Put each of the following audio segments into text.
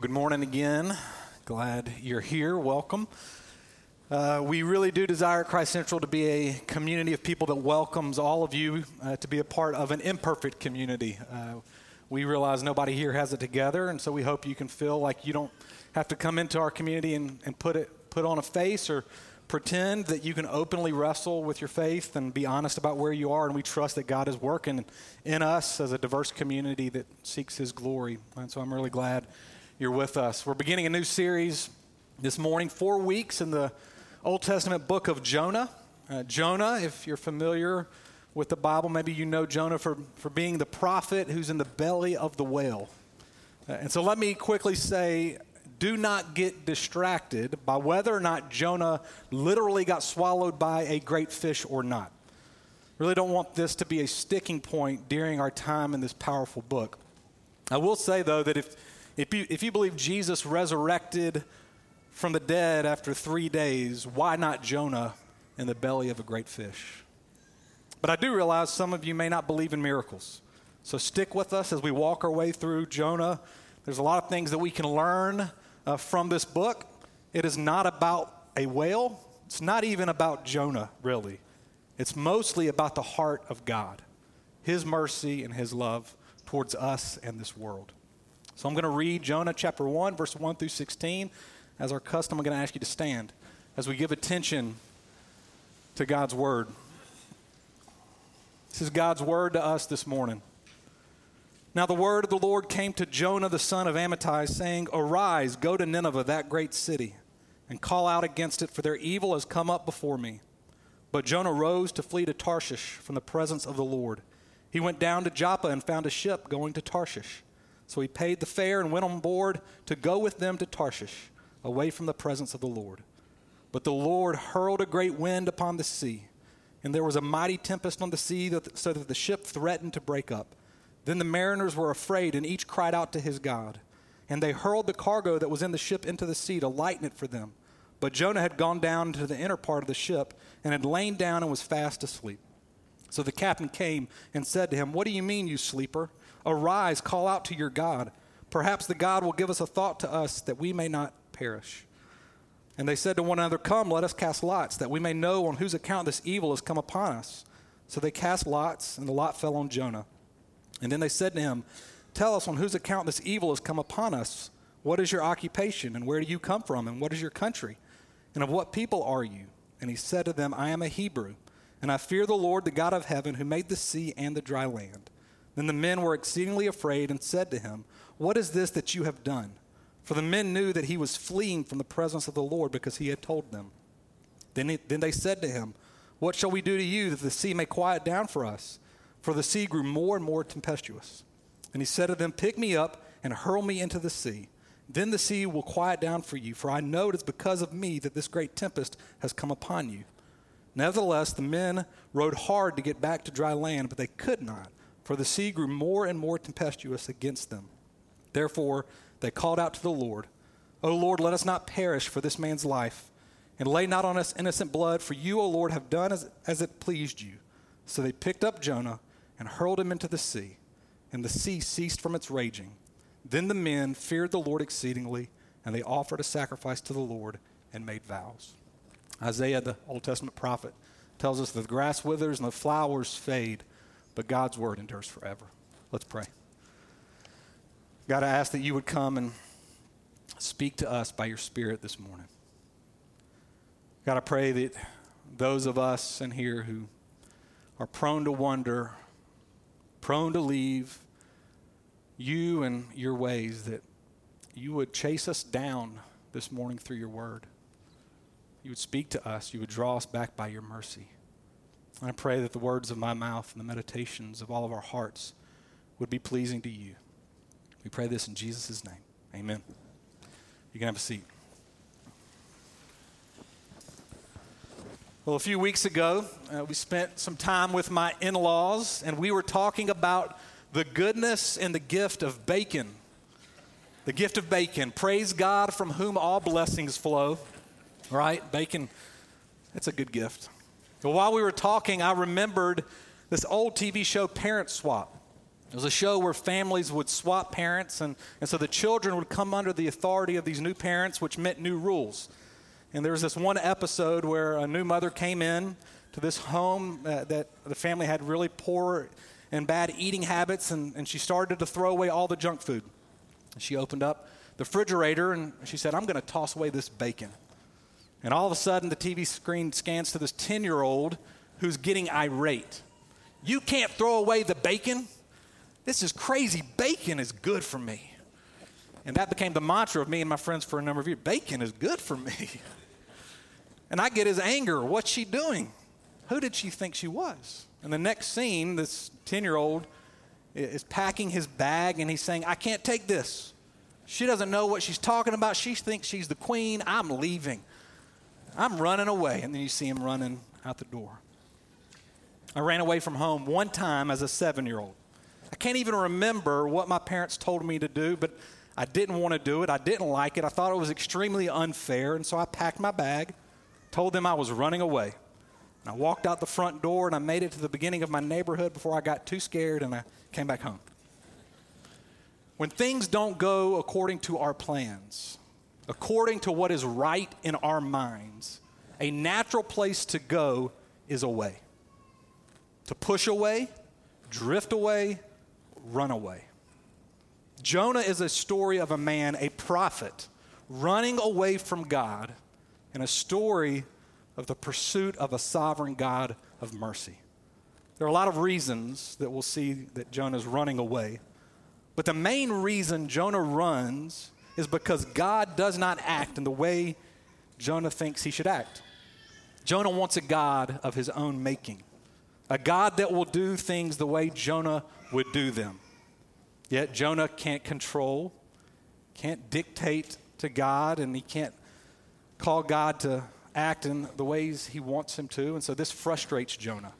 Good morning again. Glad you're here. Welcome. Uh, we really do desire Christ Central to be a community of people that welcomes all of you uh, to be a part of an imperfect community. Uh, we realize nobody here has it together, and so we hope you can feel like you don't have to come into our community and, and put it put on a face or pretend that you can openly wrestle with your faith and be honest about where you are. And we trust that God is working in us as a diverse community that seeks His glory. And so I'm really glad you're with us. We're beginning a new series this morning, four weeks in the Old Testament book of Jonah. Uh, Jonah, if you're familiar with the Bible, maybe you know Jonah for, for being the prophet who's in the belly of the whale. Uh, and so let me quickly say do not get distracted by whether or not Jonah literally got swallowed by a great fish or not. Really don't want this to be a sticking point during our time in this powerful book. I will say, though, that if if you, if you believe Jesus resurrected from the dead after three days, why not Jonah in the belly of a great fish? But I do realize some of you may not believe in miracles. So stick with us as we walk our way through Jonah. There's a lot of things that we can learn uh, from this book. It is not about a whale, it's not even about Jonah, really. It's mostly about the heart of God, His mercy and His love towards us and this world. So I'm going to read Jonah chapter 1, verse 1 through 16. As our custom, I'm going to ask you to stand as we give attention to God's word. This is God's word to us this morning. Now the word of the Lord came to Jonah the son of Amittai, saying, Arise, go to Nineveh, that great city, and call out against it, for their evil has come up before me. But Jonah rose to flee to Tarshish from the presence of the Lord. He went down to Joppa and found a ship going to Tarshish. So he paid the fare and went on board to go with them to Tarshish, away from the presence of the Lord. But the Lord hurled a great wind upon the sea, and there was a mighty tempest on the sea, so that the ship threatened to break up. Then the mariners were afraid, and each cried out to his God. And they hurled the cargo that was in the ship into the sea to lighten it for them. But Jonah had gone down into the inner part of the ship, and had lain down and was fast asleep. So the captain came and said to him, What do you mean, you sleeper? Arise, call out to your God. Perhaps the God will give us a thought to us that we may not perish. And they said to one another, Come, let us cast lots, that we may know on whose account this evil has come upon us. So they cast lots, and the lot fell on Jonah. And then they said to him, Tell us on whose account this evil has come upon us. What is your occupation, and where do you come from, and what is your country? And of what people are you? And he said to them, I am a Hebrew, and I fear the Lord, the God of heaven, who made the sea and the dry land. Then the men were exceedingly afraid and said to him, What is this that you have done? For the men knew that he was fleeing from the presence of the Lord because he had told them. Then, he, then they said to him, What shall we do to you that the sea may quiet down for us? For the sea grew more and more tempestuous. And he said to them, Pick me up and hurl me into the sea. Then the sea will quiet down for you, for I know it is because of me that this great tempest has come upon you. Nevertheless, the men rowed hard to get back to dry land, but they could not for the sea grew more and more tempestuous against them. Therefore, they called out to the Lord, O Lord, let us not perish for this man's life, and lay not on us innocent blood, for you, O Lord, have done as, as it pleased you. So they picked up Jonah and hurled him into the sea, and the sea ceased from its raging. Then the men feared the Lord exceedingly, and they offered a sacrifice to the Lord and made vows. Isaiah, the Old Testament prophet, tells us that the grass withers and the flowers fade but God's word endures forever. Let's pray. God, I ask that you would come and speak to us by your Spirit this morning. God, I pray that those of us in here who are prone to wonder, prone to leave you and your ways, that you would chase us down this morning through your word. You would speak to us. You would draw us back by your mercy. I pray that the words of my mouth and the meditations of all of our hearts would be pleasing to you. We pray this in Jesus' name. Amen. You can have a seat. Well, a few weeks ago, uh, we spent some time with my in laws, and we were talking about the goodness and the gift of bacon. The gift of bacon. Praise God from whom all blessings flow. Right? Bacon, it's a good gift. Well, while we were talking, I remembered this old TV show, Parent Swap. It was a show where families would swap parents, and, and so the children would come under the authority of these new parents, which meant new rules. And there was this one episode where a new mother came in to this home uh, that the family had really poor and bad eating habits, and, and she started to throw away all the junk food. She opened up the refrigerator and she said, I'm going to toss away this bacon. And all of a sudden, the TV screen scans to this 10 year old who's getting irate. You can't throw away the bacon? This is crazy. Bacon is good for me. And that became the mantra of me and my friends for a number of years. Bacon is good for me. And I get his anger. What's she doing? Who did she think she was? And the next scene, this 10 year old is packing his bag and he's saying, I can't take this. She doesn't know what she's talking about. She thinks she's the queen. I'm leaving. I'm running away. And then you see him running out the door. I ran away from home one time as a seven year old. I can't even remember what my parents told me to do, but I didn't want to do it. I didn't like it. I thought it was extremely unfair. And so I packed my bag, told them I was running away. And I walked out the front door and I made it to the beginning of my neighborhood before I got too scared and I came back home. When things don't go according to our plans, according to what is right in our minds, a natural place to go is away. To push away, drift away, run away. Jonah is a story of a man, a prophet, running away from God, and a story of the pursuit of a sovereign God of mercy. There are a lot of reasons that we'll see that Jonah is running away. But the main reason Jonah runs is because God does not act in the way Jonah thinks he should act. Jonah wants a God of his own making, a God that will do things the way Jonah would do them. Yet Jonah can't control, can't dictate to God, and he can't call God to act in the ways he wants him to. And so this frustrates Jonah.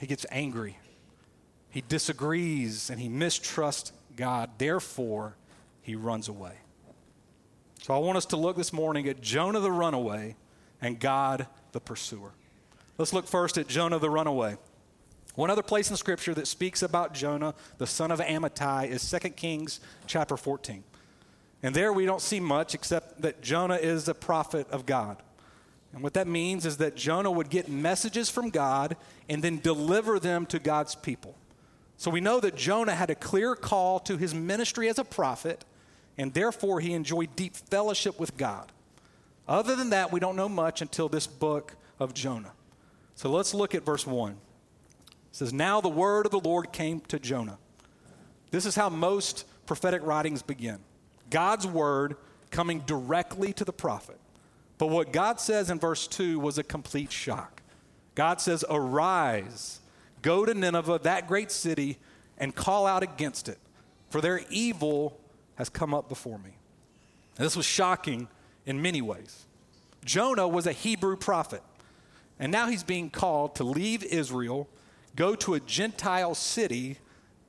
He gets angry. He disagrees and he mistrusts God. Therefore, he runs away. So I want us to look this morning at Jonah the runaway and God the pursuer. Let's look first at Jonah the runaway. One other place in Scripture that speaks about Jonah, the son of Amittai, is 2 Kings chapter 14. And there we don't see much except that Jonah is a prophet of God. And what that means is that Jonah would get messages from God and then deliver them to God's people. So we know that Jonah had a clear call to his ministry as a prophet, and therefore he enjoyed deep fellowship with God. Other than that, we don't know much until this book of Jonah. So let's look at verse 1. It says, Now the word of the Lord came to Jonah. This is how most prophetic writings begin God's word coming directly to the prophet. But what God says in verse 2 was a complete shock. God says, Arise, go to Nineveh, that great city, and call out against it, for their evil has come up before me. And this was shocking in many ways. Jonah was a Hebrew prophet, and now he's being called to leave Israel, go to a Gentile city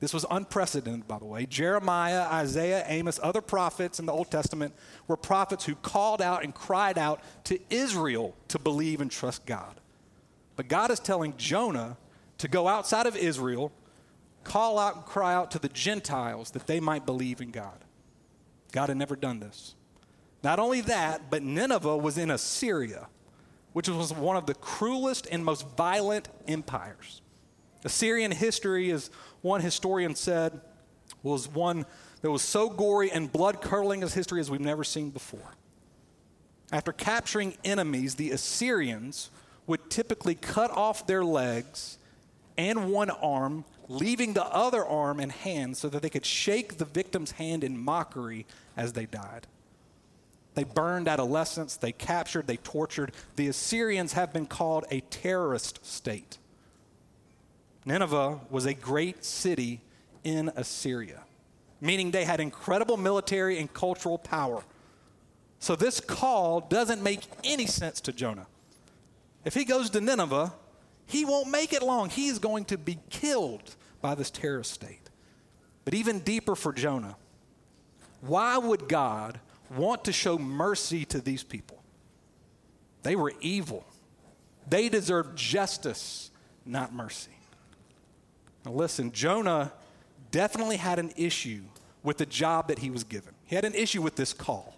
this was unprecedented, by the way. Jeremiah, Isaiah, Amos, other prophets in the Old Testament were prophets who called out and cried out to Israel to believe and trust God. But God is telling Jonah to go outside of Israel, call out and cry out to the Gentiles that they might believe in God. God had never done this. Not only that, but Nineveh was in Assyria, which was one of the cruelest and most violent empires. Assyrian history as one historian said was one that was so gory and blood curdling as history as we've never seen before. After capturing enemies, the Assyrians would typically cut off their legs and one arm, leaving the other arm and hand so that they could shake the victim's hand in mockery as they died. They burned adolescents, they captured, they tortured. The Assyrians have been called a terrorist state. Nineveh was a great city in Assyria, meaning they had incredible military and cultural power. So this call doesn't make any sense to Jonah. If he goes to Nineveh, he won't make it long. He's going to be killed by this terrorist state. But even deeper for Jonah, why would God want to show mercy to these people? They were evil. They deserved justice, not mercy. Now, listen, Jonah definitely had an issue with the job that he was given. He had an issue with this call.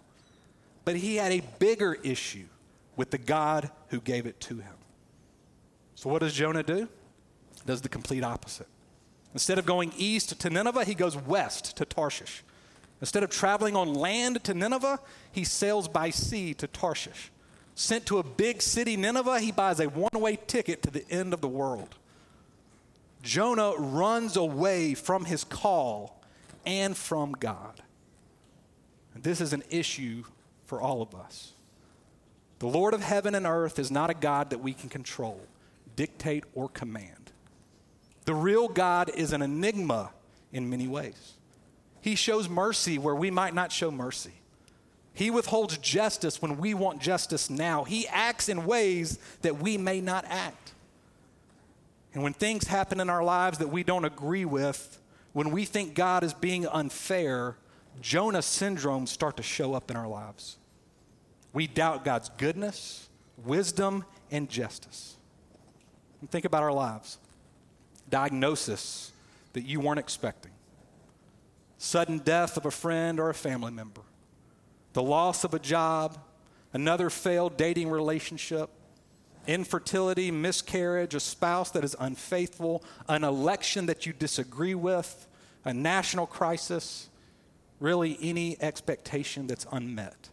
But he had a bigger issue with the God who gave it to him. So, what does Jonah do? Does the complete opposite. Instead of going east to Nineveh, he goes west to Tarshish. Instead of traveling on land to Nineveh, he sails by sea to Tarshish. Sent to a big city, Nineveh, he buys a one way ticket to the end of the world. Jonah runs away from his call and from God. And this is an issue for all of us. The Lord of heaven and earth is not a God that we can control, dictate, or command. The real God is an enigma in many ways. He shows mercy where we might not show mercy. He withholds justice when we want justice now. He acts in ways that we may not act. And when things happen in our lives that we don't agree with, when we think God is being unfair, Jonah syndromes start to show up in our lives. We doubt God's goodness, wisdom, and justice. And think about our lives. Diagnosis that you weren't expecting. Sudden death of a friend or a family member. The loss of a job, another failed dating relationship, infertility, miscarriage, a spouse that is unfaithful, an election that you disagree with, a national crisis, really any expectation that's unmet.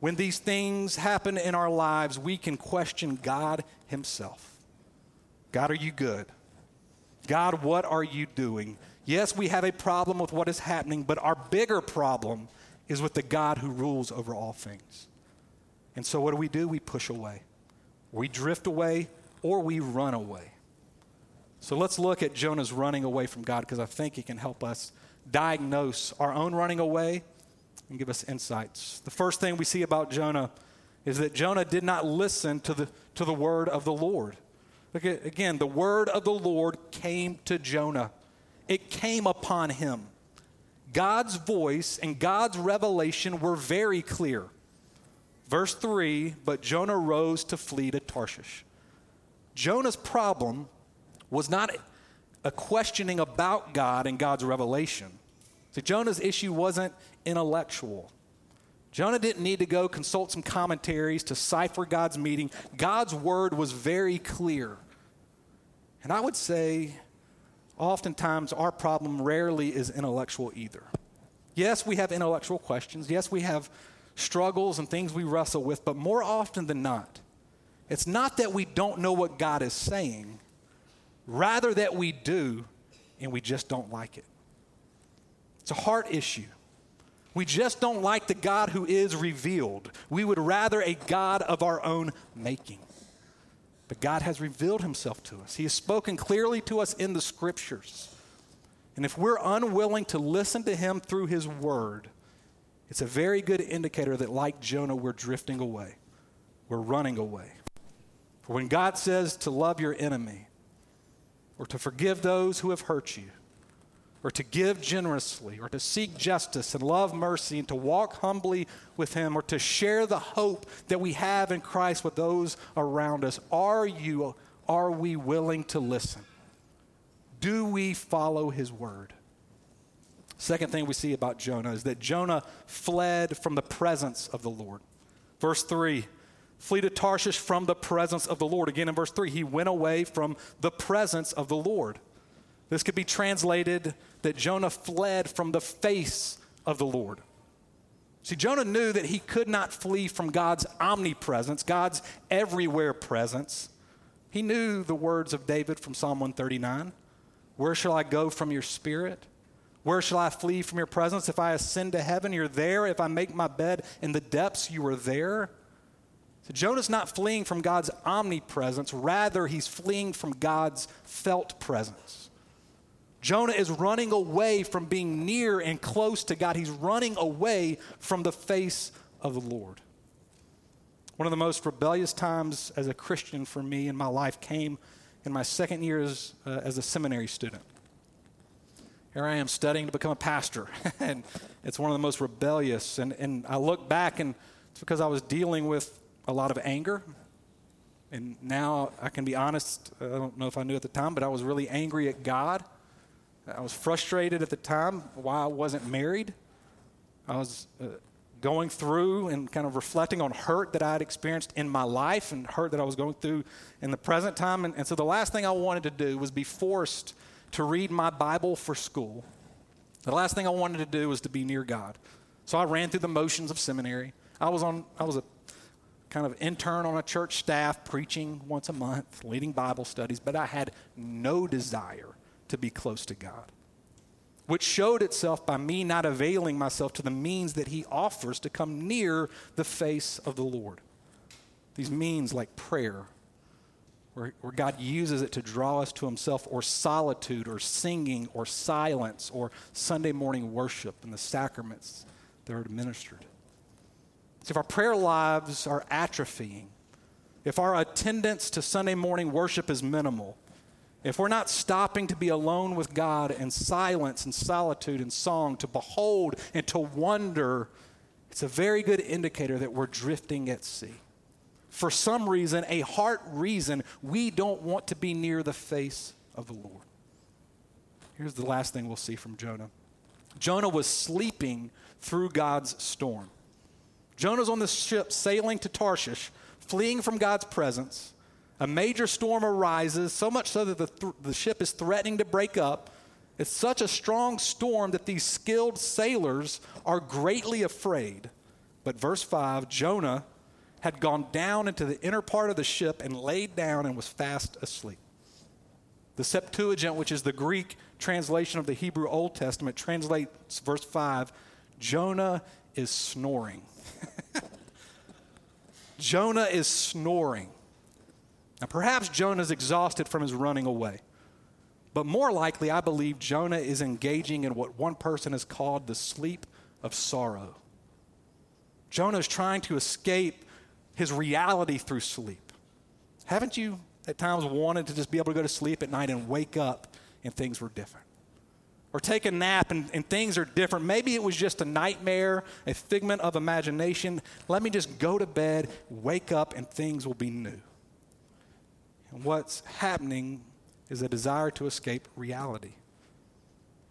When these things happen in our lives, we can question God Himself. God, are you good? God, what are you doing? Yes, we have a problem with what is happening, but our bigger problem is with the God who rules over all things. And so, what do we do? We push away. We drift away or we run away. So, let's look at Jonah's running away from God because I think it can help us diagnose our own running away and give us insights. The first thing we see about Jonah is that Jonah did not listen to the, to the word of the Lord. Look at, again, the word of the Lord came to Jonah, it came upon him. God's voice and God's revelation were very clear. Verse 3 But Jonah rose to flee to Tarshish. Jonah's problem was not a questioning about God and God's revelation. See, Jonah's issue wasn't intellectual. Jonah didn't need to go consult some commentaries to cipher God's meaning. God's word was very clear. And I would say, oftentimes, our problem rarely is intellectual either. Yes, we have intellectual questions. Yes, we have struggles and things we wrestle with, but more often than not, it's not that we don't know what God is saying, rather, that we do and we just don't like it. It's a heart issue. We just don't like the God who is revealed. We would rather a God of our own making. But God has revealed himself to us. He has spoken clearly to us in the scriptures. And if we're unwilling to listen to him through his word, it's a very good indicator that, like Jonah, we're drifting away. We're running away. For when God says to love your enemy, or to forgive those who have hurt you, or to give generously, or to seek justice and love mercy, and to walk humbly with Him, or to share the hope that we have in Christ with those around us. Are you, are we willing to listen? Do we follow His word? Second thing we see about Jonah is that Jonah fled from the presence of the Lord. Verse 3 flee to Tarshish from the presence of the Lord. Again in verse 3, he went away from the presence of the Lord. This could be translated that Jonah fled from the face of the Lord. See, Jonah knew that he could not flee from God's omnipresence, God's everywhere presence. He knew the words of David from Psalm 139 Where shall I go from your spirit? Where shall I flee from your presence? If I ascend to heaven, you're there. If I make my bed in the depths, you are there. So Jonah's not fleeing from God's omnipresence, rather, he's fleeing from God's felt presence. Jonah is running away from being near and close to God. He's running away from the face of the Lord. One of the most rebellious times as a Christian for me in my life came in my second year as, uh, as a seminary student. Here I am studying to become a pastor, and it's one of the most rebellious. And, and I look back, and it's because I was dealing with a lot of anger. And now I can be honest, I don't know if I knew at the time, but I was really angry at God I was frustrated at the time why I wasn't married. I was uh, going through and kind of reflecting on hurt that I had experienced in my life and hurt that I was going through in the present time. And, and so the last thing I wanted to do was be forced to read my Bible for school. The last thing I wanted to do was to be near God. So I ran through the motions of seminary. I was on I was a kind of intern on a church staff preaching once a month, leading Bible studies, but I had no desire to be close to God, which showed itself by me not availing myself to the means that He offers to come near the face of the Lord. These means like prayer, where, where God uses it to draw us to Himself, or solitude, or singing, or silence, or Sunday morning worship and the sacraments that are administered. So if our prayer lives are atrophying, if our attendance to Sunday morning worship is minimal, if we're not stopping to be alone with God in silence and solitude and song, to behold and to wonder, it's a very good indicator that we're drifting at sea. For some reason, a heart reason, we don't want to be near the face of the Lord. Here's the last thing we'll see from Jonah Jonah was sleeping through God's storm. Jonah's on the ship sailing to Tarshish, fleeing from God's presence. A major storm arises, so much so that the, th- the ship is threatening to break up. It's such a strong storm that these skilled sailors are greatly afraid. But verse 5 Jonah had gone down into the inner part of the ship and laid down and was fast asleep. The Septuagint, which is the Greek translation of the Hebrew Old Testament, translates verse 5 Jonah is snoring. Jonah is snoring. Now, perhaps Jonah is exhausted from his running away. But more likely, I believe Jonah is engaging in what one person has called the sleep of sorrow. Jonah is trying to escape his reality through sleep. Haven't you at times wanted to just be able to go to sleep at night and wake up and things were different? Or take a nap and, and things are different. Maybe it was just a nightmare, a figment of imagination. Let me just go to bed, wake up, and things will be new. And what's happening is a desire to escape reality.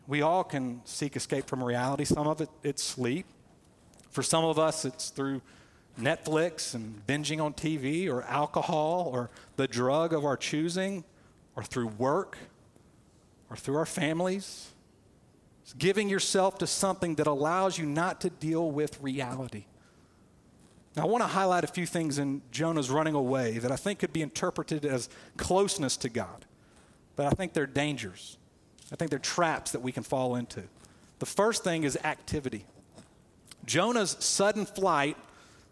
We all can seek escape from reality. Some of it, it's sleep. For some of us, it's through Netflix and binging on TV or alcohol or the drug of our choosing or through work or through our families. It's giving yourself to something that allows you not to deal with reality. Now, I want to highlight a few things in Jonah's running away that I think could be interpreted as closeness to God, but I think they're dangers. I think they're traps that we can fall into. The first thing is activity. Jonah's sudden flight,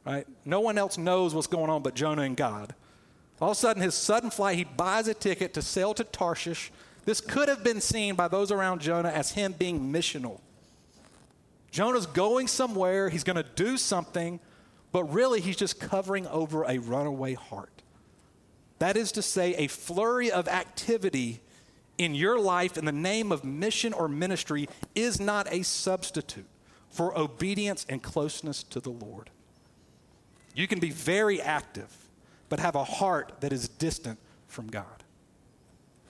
right? No one else knows what's going on but Jonah and God. All of a sudden, his sudden flight, he buys a ticket to sail to Tarshish. This could have been seen by those around Jonah as him being missional. Jonah's going somewhere, he's going to do something but really he's just covering over a runaway heart. That is to say, a flurry of activity in your life in the name of mission or ministry is not a substitute for obedience and closeness to the Lord. You can be very active, but have a heart that is distant from God.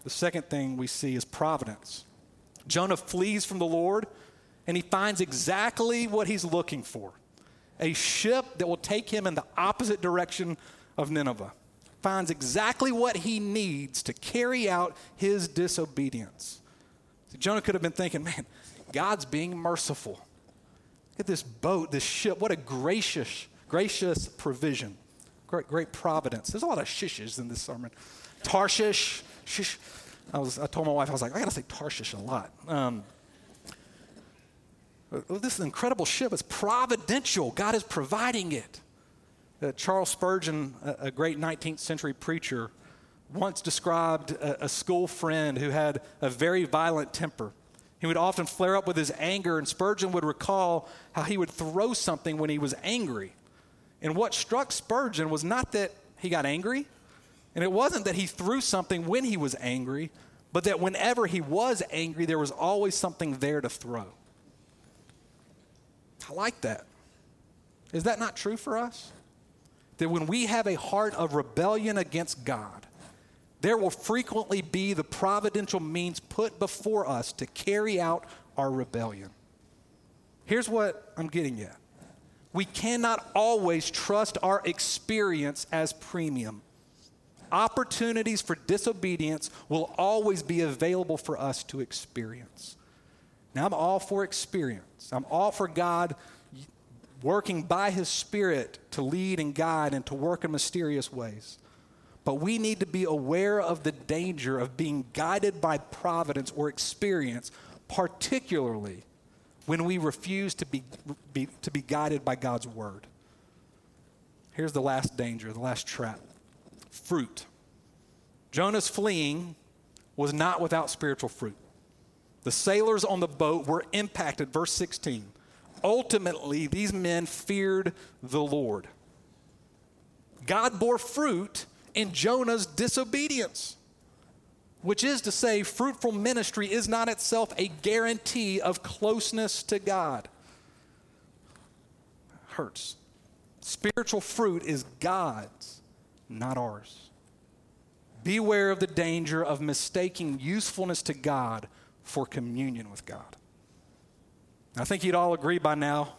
The second thing we see is providence. Jonah flees from the Lord and he finds exactly what he's looking for a ship that will take him in the opposite direction of Nineveh. Finds exactly what he needs to carry out his disobedience. See, Jonah could have been thinking, man, God's being merciful. Look at this boat, this ship. What a gracious, gracious provision. Great, great providence. There's a lot of shishes in this sermon. Tarshish, shish. I, was, I told my wife, I was like, I got to say Tarshish a lot. Um, this is an incredible ship It's providential. God is providing it. Uh, Charles Spurgeon, a, a, great 19th century preacher, once described a, a school friend who had a very violent temper. He would often flare up with his anger, and Spurgeon would recall how he would throw something when he was angry. And what struck Spurgeon was not that he got angry, and it wasn't that he threw something when he was angry, but that whenever he was angry, there was always something there to throw. I like that. Is that not true for us? That when we have a heart of rebellion against God, there will frequently be the providential means put before us to carry out our rebellion. Here's what I'm getting at we cannot always trust our experience as premium. Opportunities for disobedience will always be available for us to experience. Now, I'm all for experience. I'm all for God working by His Spirit to lead and guide and to work in mysterious ways. But we need to be aware of the danger of being guided by providence or experience, particularly when we refuse to be, be, to be guided by God's word. Here's the last danger, the last trap fruit. Jonah's fleeing was not without spiritual fruit. The sailors on the boat were impacted, verse 16. Ultimately, these men feared the Lord. God bore fruit in Jonah's disobedience, which is to say, fruitful ministry is not itself a guarantee of closeness to God. Hurts. Spiritual fruit is God's, not ours. Beware of the danger of mistaking usefulness to God for communion with God. I think you'd all agree by now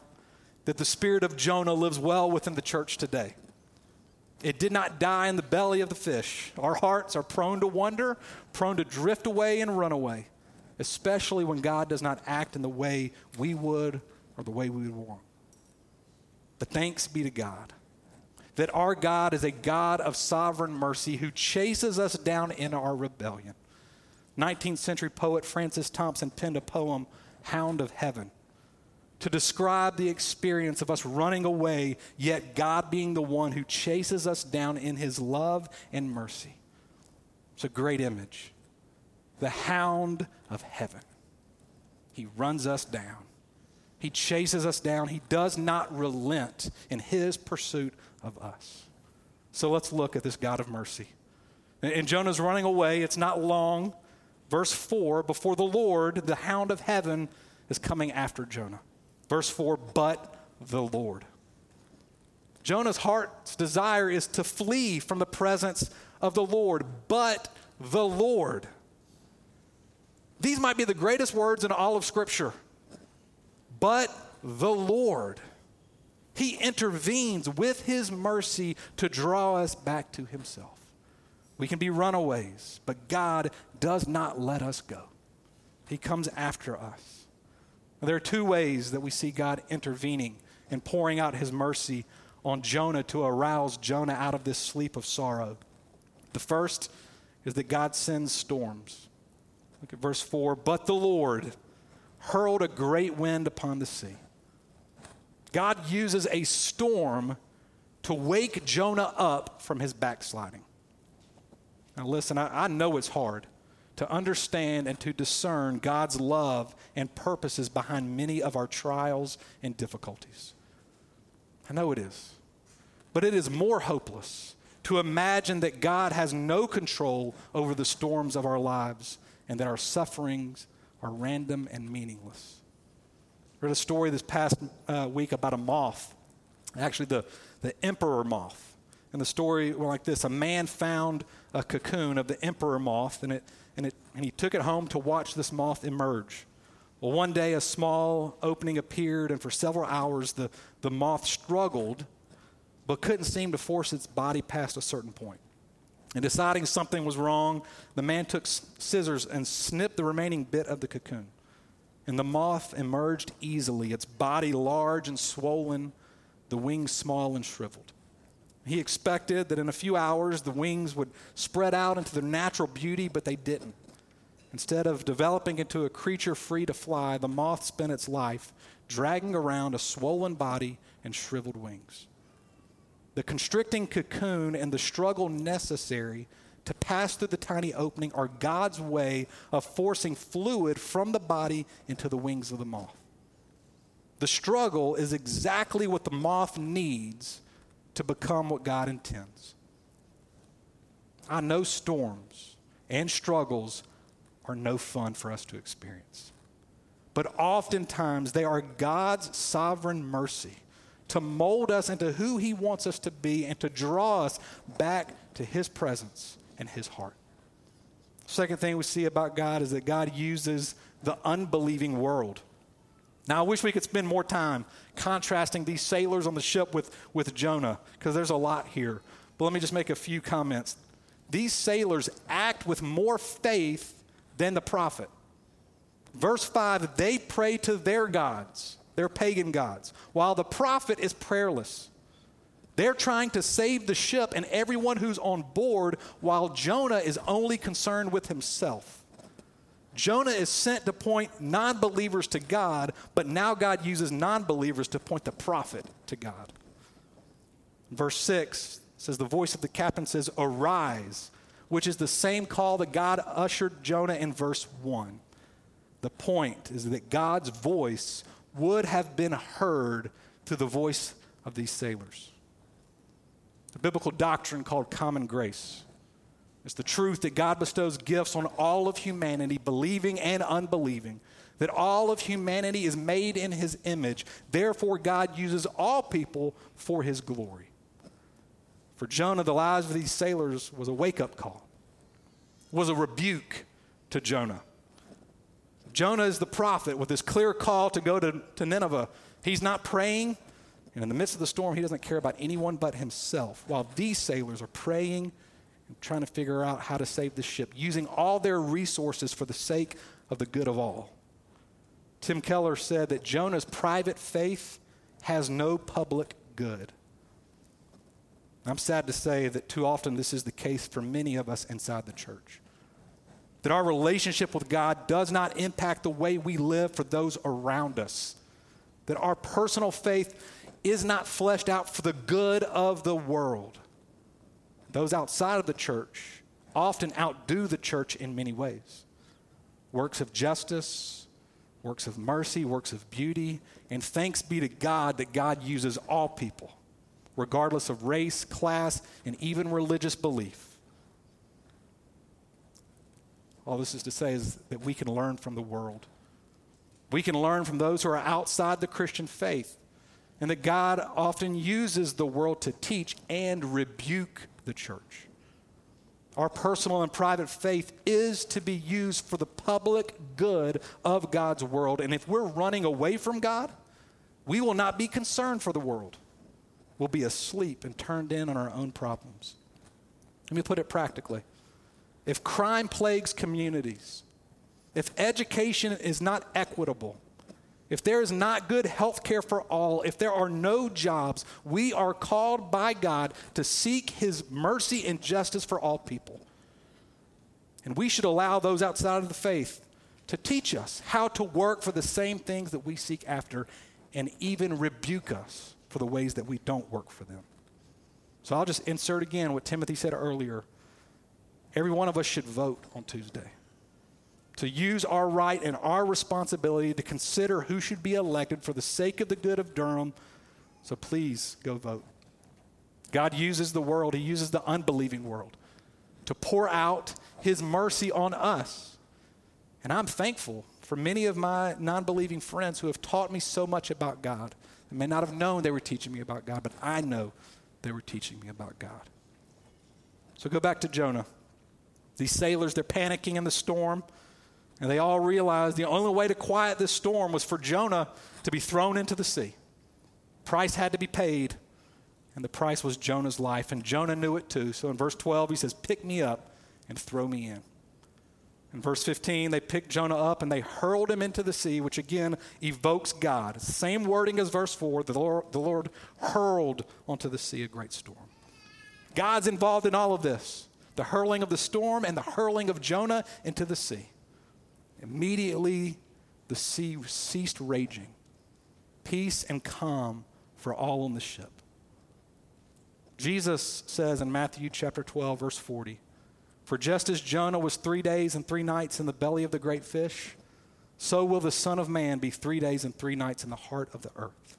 that the spirit of Jonah lives well within the church today. It did not die in the belly of the fish. Our hearts are prone to wonder, prone to drift away and run away, especially when God does not act in the way we would or the way we would want. But thanks be to God that our God is a God of sovereign mercy who chases us down in our rebellion. 19th century poet Francis Thompson penned a poem, Hound of Heaven to describe the experience of us running away, yet God being the one who chases us down in his love and mercy. It's a great image. The hound of heaven. He runs us down. He chases us down. He does not relent in his pursuit of us. So let's look at this God of mercy. And Jonah's running away. It's not long. Verse 4 Before the Lord, the hound of heaven is coming after Jonah. Verse 4 But the Lord. Jonah's heart's desire is to flee from the presence of the Lord, but the Lord. These might be the greatest words in all of Scripture. But the Lord. He intervenes with his mercy to draw us back to himself. We can be runaways, but God does not let us go. He comes after us. There are two ways that we see God intervening and pouring out his mercy on Jonah to arouse Jonah out of this sleep of sorrow. The first is that God sends storms. Look at verse 4 But the Lord hurled a great wind upon the sea. God uses a storm to wake Jonah up from his backsliding. Now, listen, I, I know it's hard to understand and to discern God's love and purposes behind many of our trials and difficulties. I know it is. But it is more hopeless to imagine that God has no control over the storms of our lives and that our sufferings are random and meaningless. I read a story this past uh, week about a moth, actually, the, the emperor moth. And the story went like this A man found a cocoon of the emperor moth, and it and, it, and he took it home to watch this moth emerge. Well, one day a small opening appeared, and for several hours the, the moth struggled, but couldn't seem to force its body past a certain point. And deciding something was wrong, the man took scissors and snipped the remaining bit of the cocoon. And the moth emerged easily, its body large and swollen, the wings small and shriveled. He expected that in a few hours the wings would spread out into their natural beauty, but they didn't. Instead of developing into a creature free to fly, the moth spent its life dragging around a swollen body and shriveled wings. The constricting cocoon and the struggle necessary to pass through the tiny opening are God's way of forcing fluid from the body into the wings of the moth. The struggle is exactly what the moth needs to become what God intends. I know storms and struggles are no fun for us to experience. But oftentimes they are God's sovereign mercy to mold us into who He wants us to be and to draw us back to His presence and His heart. Second thing we see about God is that God uses the unbelieving world. Now, I wish we could spend more time contrasting these sailors on the ship with, with Jonah, because there's a lot here. But let me just make a few comments. These sailors act with more faith than the prophet. Verse 5 they pray to their gods, their pagan gods, while the prophet is prayerless. They're trying to save the ship and everyone who's on board, while Jonah is only concerned with himself. Jonah is sent to point non believers to God, but now God uses non believers to point the prophet to God. Verse 6 says, The voice of the captain says, Arise, which is the same call that God ushered Jonah in verse 1. The point is that God's voice would have been heard through the voice of these sailors. The biblical doctrine called common grace. It's the truth that God bestows gifts on all of humanity, believing and unbelieving, that all of humanity is made in his image. Therefore, God uses all people for his glory. For Jonah, the lives of these sailors was a wake up call, was a rebuke to Jonah. Jonah is the prophet with this clear call to go to, to Nineveh. He's not praying, and in the midst of the storm, he doesn't care about anyone but himself, while these sailors are praying trying to figure out how to save the ship, using all their resources for the sake of the good of all. Tim Keller said that Jonah's private faith has no public good. I'm sad to say that too often this is the case for many of us inside the church that our relationship with God does not impact the way we live for those around us, that our personal faith is not fleshed out for the good of the world. Those outside of the church often outdo the church in many ways works of justice, works of mercy, works of beauty, and thanks be to God that God uses all people, regardless of race, class, and even religious belief all this is to say is that we can learn from the world. We can learn from those who are outside the Christian faith, and that God often uses the world to teach and rebuke the church. Our personal and private faith is to be used for the public good of God's world. And if we're running away from God, we will not be concerned for the world. We'll be asleep and turned in on our own problems. Let me put it practically if crime plagues communities, if education is not equitable, if there is not good health care for all, if there are no jobs, we are called by God to seek His mercy and justice for all people. And we should allow those outside of the faith to teach us how to work for the same things that we seek after and even rebuke us for the ways that we don't work for them. So I'll just insert again what Timothy said earlier Every one of us should vote on Tuesday to use our right and our responsibility to consider who should be elected for the sake of the good of Durham. So please go vote. God uses the world, He uses the unbelieving world to pour out His mercy on us. And I'm thankful for many of my non believing friends who have taught me so much about God. I may not have known they were teaching me about God, but I know they were teaching me about God. So go back to Jonah. These sailors, they're panicking in the storm, and they all realized the only way to quiet this storm was for Jonah to be thrown into the sea. Price had to be paid, and the price was Jonah's life, and Jonah knew it too. So in verse 12, he says, Pick me up and throw me in. In verse 15, they picked Jonah up and they hurled him into the sea, which again evokes God. Same wording as verse 4 the Lord, the Lord hurled onto the sea a great storm. God's involved in all of this the hurling of the storm and the hurling of Jonah into the sea. Immediately, the sea ceased raging. Peace and calm for all on the ship. Jesus says in Matthew chapter 12, verse 40, For just as Jonah was three days and three nights in the belly of the great fish, so will the Son of Man be three days and three nights in the heart of the earth.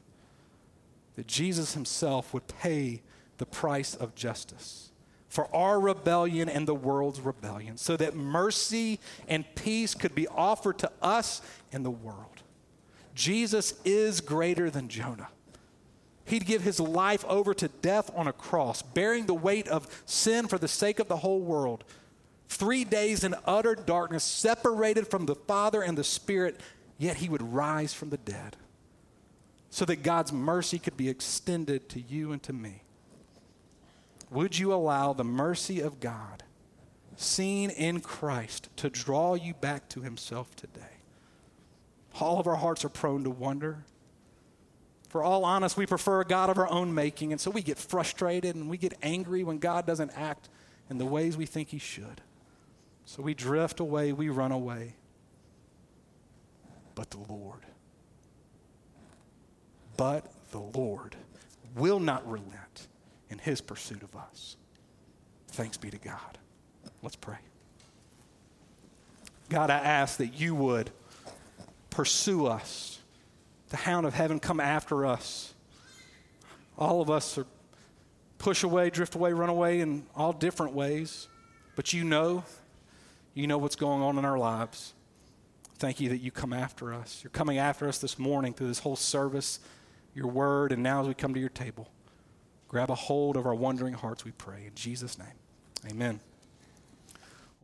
That Jesus himself would pay the price of justice for our rebellion and the world's rebellion, so that mercy and peace could be offered to us and the world. Jesus is greater than Jonah. He'd give his life over to death on a cross, bearing the weight of sin for the sake of the whole world, Three days in utter darkness, separated from the Father and the Spirit, yet he would rise from the dead so that God's mercy could be extended to you and to me. Would you allow the mercy of God, seen in Christ, to draw you back to himself today? All of our hearts are prone to wonder. For all honest, we prefer a God of our own making, and so we get frustrated and we get angry when God doesn't act in the ways we think he should. So we drift away, we run away. But the Lord, but the Lord will not relent in his pursuit of us. Thanks be to God. Let's pray. God, I ask that you would pursue us. The hound of heaven come after us. All of us are push away, drift away, run away in all different ways. But you know, you know what's going on in our lives. Thank you that you come after us. You're coming after us this morning through this whole service, your word, and now as we come to your table. Grab a hold of our wondering hearts, we pray. In Jesus' name, amen.